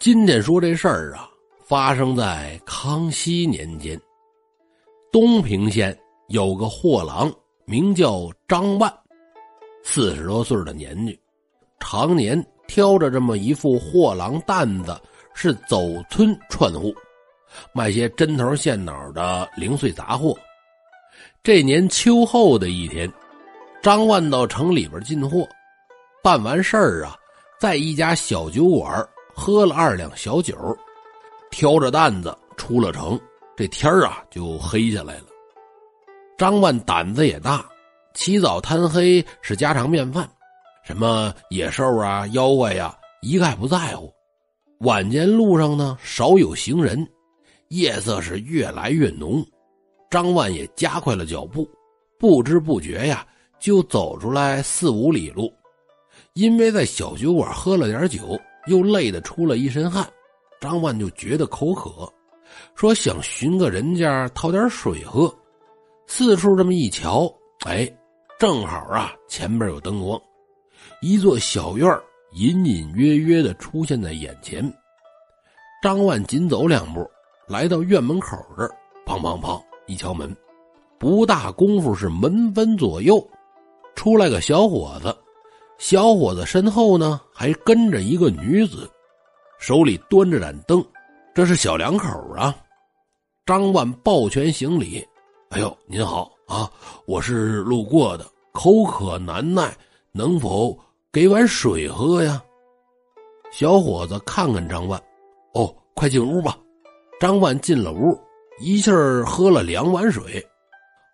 今天说这事儿啊，发生在康熙年间，东平县有个货郎，名叫张万，四十多岁的年纪，常年挑着这么一副货郎担子，是走村串户，卖些针头线脑的零碎杂货。这年秋后的一天，张万到城里边进货，办完事儿啊，在一家小酒馆。喝了二两小酒，挑着担子出了城。这天啊就黑下来了。张万胆子也大，起早贪黑是家常便饭，什么野兽啊、妖怪呀，一概不在乎。晚间路上呢少有行人，夜色是越来越浓。张万也加快了脚步，不知不觉呀就走出来四五里路。因为在小酒馆喝了点酒。又累得出了一身汗，张万就觉得口渴，说想寻个人家讨点水喝。四处这么一瞧，哎，正好啊，前边有灯光，一座小院隐隐约约的出现在眼前。张万紧走两步，来到院门口这儿，砰砰砰一敲门，不大功夫是门分左右，出来个小伙子。小伙子身后呢，还跟着一个女子，手里端着盏灯，这是小两口啊。张万抱拳行礼：“哎呦，您好啊，我是路过的，口渴难耐，能否给碗水喝呀？”小伙子看看张万：“哦，快进屋吧。”张万进了屋，一气儿喝了两碗水，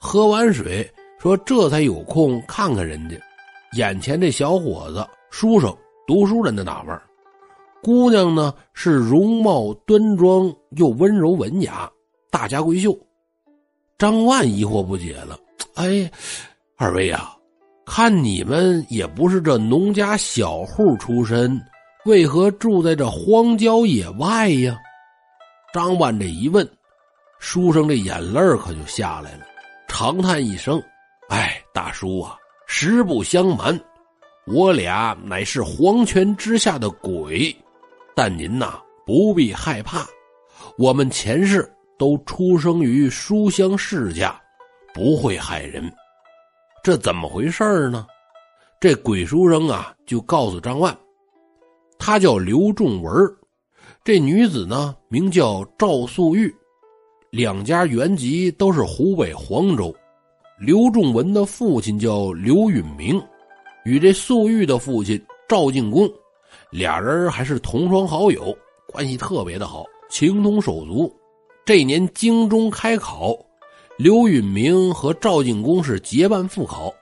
喝完水说：“这才有空看看人家。”眼前这小伙子，书生、读书人的打扮；姑娘呢，是容貌端庄又温柔文雅，大家闺秀。张万疑惑不解了：“哎，二位呀，看你们也不是这农家小户出身，为何住在这荒郊野外呀？”张万这一问，书生这眼泪可就下来了，长叹一声：“哎，大叔啊。”实不相瞒，我俩乃是黄泉之下的鬼，但您呐不必害怕，我们前世都出生于书香世家，不会害人。这怎么回事呢？这鬼书生啊就告诉张万，他叫刘仲文，这女子呢名叫赵素玉，两家原籍都是湖北黄州。刘仲文的父亲叫刘允明，与这素玉的父亲赵敬公，俩人还是同窗好友，关系特别的好，情同手足。这年京中开考，刘允明和赵敬公是结伴赴考。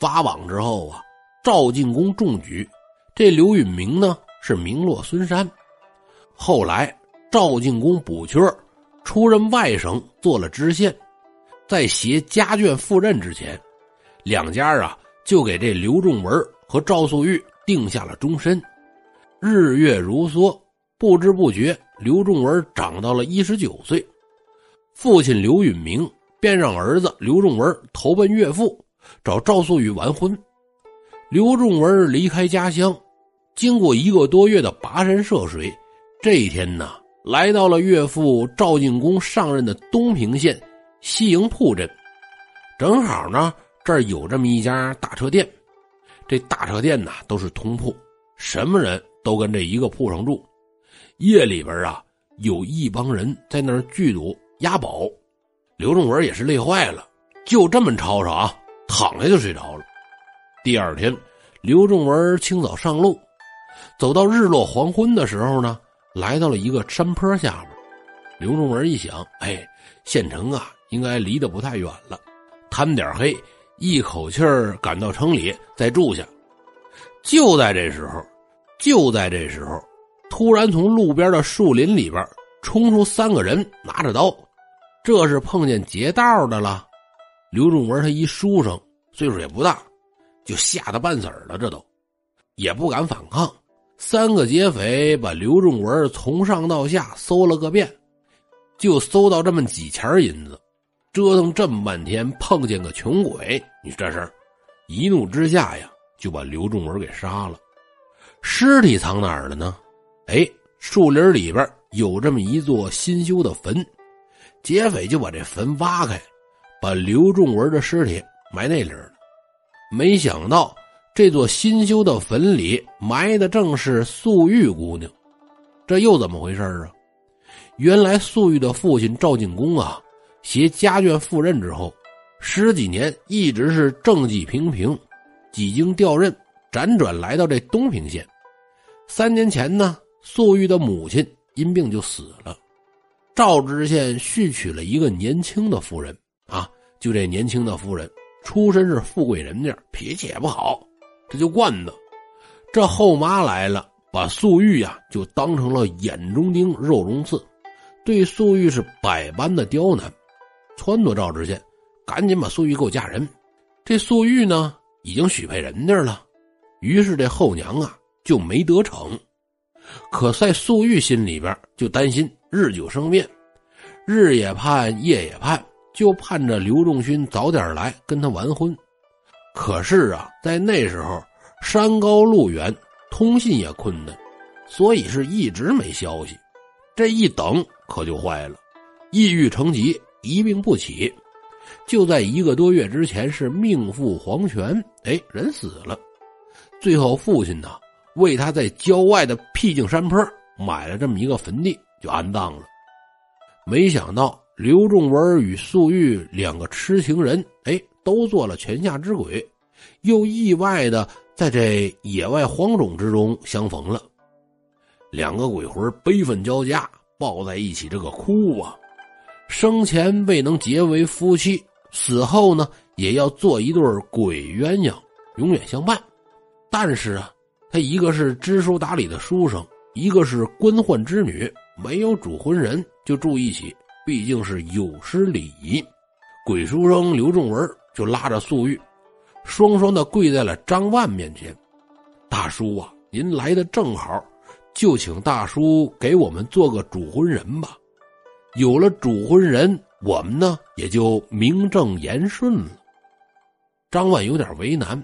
发榜之后啊，赵敬公中举，这刘允明呢是名落孙山。后来赵敬公补缺，出任外省，做了知县。在携家眷赴任之前，两家啊就给这刘仲文和赵素玉定下了终身。日月如梭，不知不觉，刘仲文长到了一十九岁。父亲刘允明便让儿子刘仲文投奔岳父，找赵素玉完婚。刘仲文离开家乡，经过一个多月的跋山涉水，这一天呢，来到了岳父赵进公上任的东平县。西营铺镇，正好呢，这儿有这么一家大车店。这大车店呢，都是通铺，什么人都跟这一个铺上住。夜里边啊，有一帮人在那儿聚赌押宝。刘仲文也是累坏了，就这么吵吵啊，躺下就睡着了。第二天，刘仲文清早上路，走到日落黄昏的时候呢，来到了一个山坡下边。刘仲文一想，哎，县城啊。应该离得不太远了，贪点黑，一口气儿赶到城里再住下。就在这时候，就在这时候，突然从路边的树林里边冲出三个人，拿着刀。这是碰见劫道的了。刘仲文他一书生，岁数也不大，就吓得半死了。这都也不敢反抗。三个劫匪把刘仲文从上到下搜了个遍，就搜到这么几钱银子。折腾这么半天，碰见个穷鬼，你说这事，一怒之下呀，就把刘仲文给杀了。尸体藏哪儿了呢？哎，树林里边有这么一座新修的坟，劫匪就把这坟挖开，把刘仲文的尸体埋那里了。没想到这座新修的坟里埋的正是素玉姑娘，这又怎么回事啊？原来素玉的父亲赵进公啊，携家眷赴任之后，十几年一直是政绩平平，几经调任，辗转来到这东平县。三年前呢。素玉的母亲因病就死了，赵知县续娶了一个年轻的夫人啊，就这年轻的夫人出身是富贵人家，脾气也不好，这就惯的。这后妈来了，把素玉呀就当成了眼中钉、肉中刺，对素玉是百般的刁难，撺掇赵知县赶紧把素玉给我嫁人。这素玉呢已经许配人家了，于是这后娘啊就没得逞。可在素玉心里边就担心日久生变，日也盼，夜也盼，就盼着刘仲勋早点来跟他完婚。可是啊，在那时候山高路远，通信也困难，所以是一直没消息。这一等可就坏了，抑郁成疾，一病不起。就在一个多月之前，是命赴黄泉，哎，人死了。最后父亲呢？为他在郊外的僻静山坡买了这么一个坟地，就安葬了。没想到刘仲文与素玉两个痴情人，哎，都做了泉下之鬼，又意外的在这野外荒冢之中相逢了。两个鬼魂悲愤交加，抱在一起这个哭啊！生前未能结为夫妻，死后呢，也要做一对鬼鸳鸯，永远相伴。但是啊。他一个是知书达理的书生，一个是官宦之女，没有主婚人就住一起，毕竟是有失礼仪。鬼书生刘仲文就拉着素玉，双双的跪在了张万面前：“大叔啊，您来的正好，就请大叔给我们做个主婚人吧。有了主婚人，我们呢也就名正言顺了。”张万有点为难：“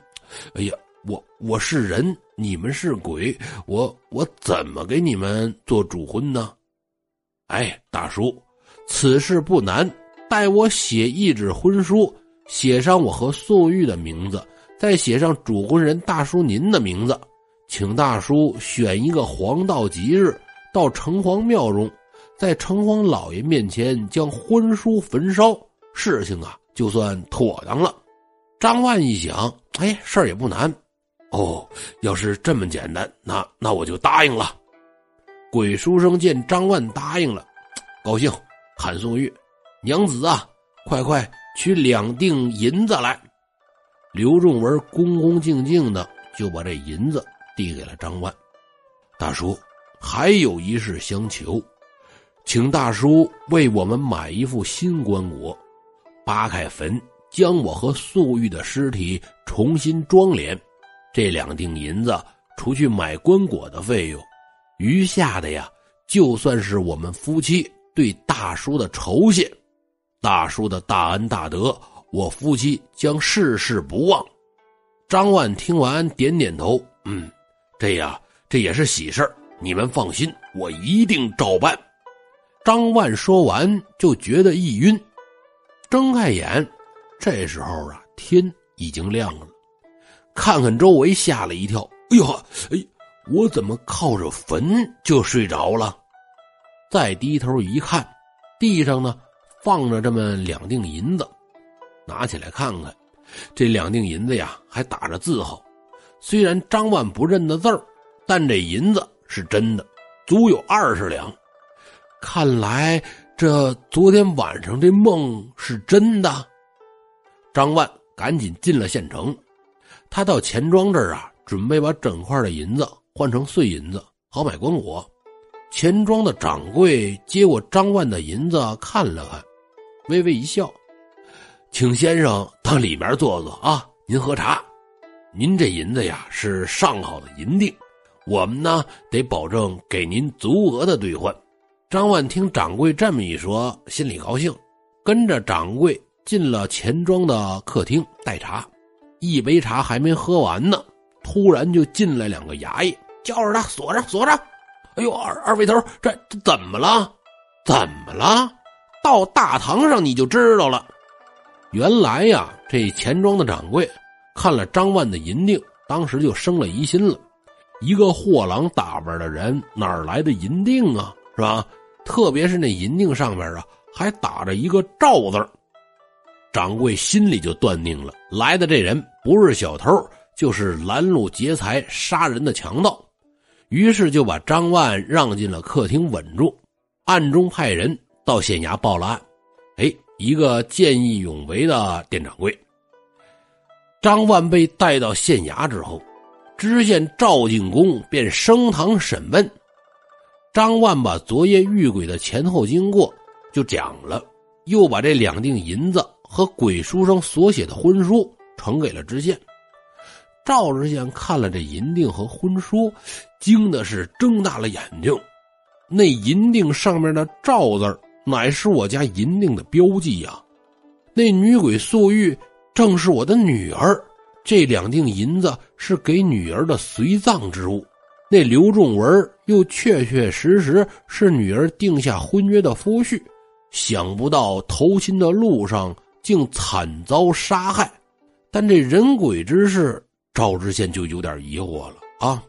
哎呀。”我我是人，你们是鬼，我我怎么给你们做主婚呢？哎，大叔，此事不难，待我写一纸婚书，写上我和宋玉的名字，再写上主婚人大叔您的名字，请大叔选一个黄道吉日，到城隍庙中，在城隍老爷面前将婚书焚烧，事情啊就算妥当了。张万一想，哎，事儿也不难。哦，要是这么简单，那那我就答应了。鬼书生见张万答应了，高兴，喊宋玉娘子啊，快快取两锭银子来。刘仲文恭恭敬敬的就把这银子递给了张万。大叔，还有一事相求，请大叔为我们买一副新棺椁，扒开坟，将我和素玉的尸体重新装殓。这两锭银子，除去买棺椁的费用，余下的呀，就算是我们夫妻对大叔的酬谢。大叔的大恩大德，我夫妻将世世不忘。张万听完，点点头，嗯，这呀，这也是喜事你们放心，我一定照办。张万说完，就觉得一晕，睁开眼，这时候啊，天已经亮了。看看周围，吓了一跳。哎呦，哎，我怎么靠着坟就睡着了？再低头一看，地上呢放着这么两锭银子，拿起来看看，这两锭银子呀还打着字号。虽然张万不认得字儿，但这银子是真的，足有二十两。看来这昨天晚上这梦是真的。张万赶紧进了县城。他到钱庄这儿啊，准备把整块的银子换成碎银子，好买棺椁。钱庄的掌柜接过张万的银子看了看，微微一笑：“请先生到里面坐坐啊，您喝茶。您这银子呀是上好的银锭，我们呢得保证给您足额的兑换。”张万听掌柜这么一说，心里高兴，跟着掌柜进了钱庄的客厅待茶。一杯茶还没喝完呢，突然就进来两个衙役，叫着他锁上锁上。哎呦，二二位头，这这怎么了？怎么了？到大堂上你就知道了。原来呀，这钱庄的掌柜看了张万的银锭，当时就生了疑心了。一个货郎打扮的人，哪来的银锭啊？是吧？特别是那银锭上面啊，还打着一个“赵”字掌柜心里就断定了，来的这人不是小偷，就是拦路劫财、杀人的强盗。于是就把张万让进了客厅稳住，暗中派人到县衙报了案。哎，一个见义勇为的店掌柜。张万被带到县衙之后，知县赵进公便升堂审问。张万把昨夜遇鬼的前后经过就讲了，又把这两锭银子和鬼书上所写的婚书呈给了知县。赵知县看了这银锭和婚书，惊的是睁大了眼睛。那银锭上面的“赵”字乃是我家银锭的标记呀。那女鬼素玉正是我的女儿。这两锭银子是给女儿的随葬之物。那刘仲文又确确实实是女儿定下婚约的夫婿。想不到投亲的路上竟惨遭杀害，但这人鬼之事。赵知县就有点疑惑了啊，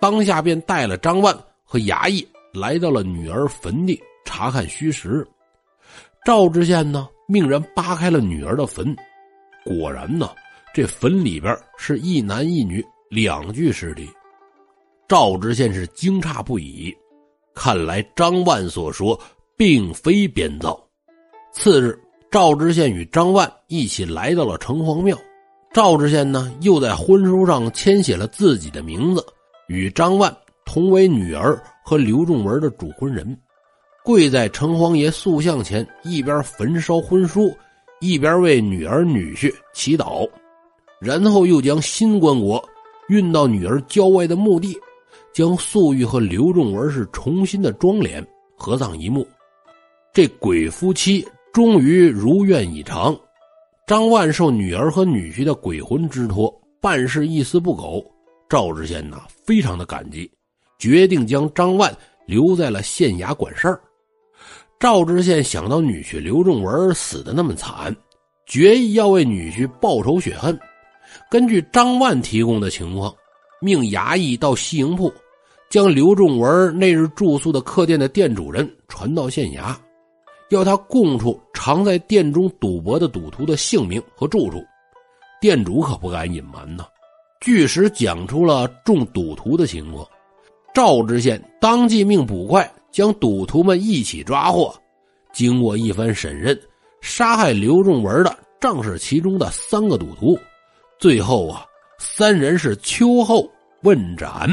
当下便带了张万和衙役来到了女儿坟地查看虚实。赵知县呢，命人扒开了女儿的坟，果然呢，这坟里边是一男一女两具尸体。赵知县是惊诧不已，看来张万所说并非编造。次日，赵知县与张万一起来到了城隍庙。赵知县呢，又在婚书上签写了自己的名字，与张万同为女儿和刘仲文的主婚人，跪在城隍爷塑像前，一边焚烧婚书，一边为女儿女婿祈祷，然后又将新棺椁运到女儿郊外的墓地，将素玉和刘仲文是重新的装殓合葬一墓，这鬼夫妻终于如愿以偿。张万受女儿和女婿的鬼魂之托，办事一丝不苟。赵知县呐，非常的感激，决定将张万留在了县衙管事儿。赵知县想到女婿刘仲文死的那么惨，决意要为女婿报仇雪恨。根据张万提供的情况，命衙役到西营铺，将刘仲文那日住宿的客店的店主人传到县衙。要他供出常在店中赌博的赌徒的姓名和住处，店主可不敢隐瞒呢，据实讲出了中赌徒的情况。赵知县当即命捕快将赌徒们一起抓获。经过一番审认，杀害刘仲文的正是其中的三个赌徒。最后啊，三人是秋后问斩。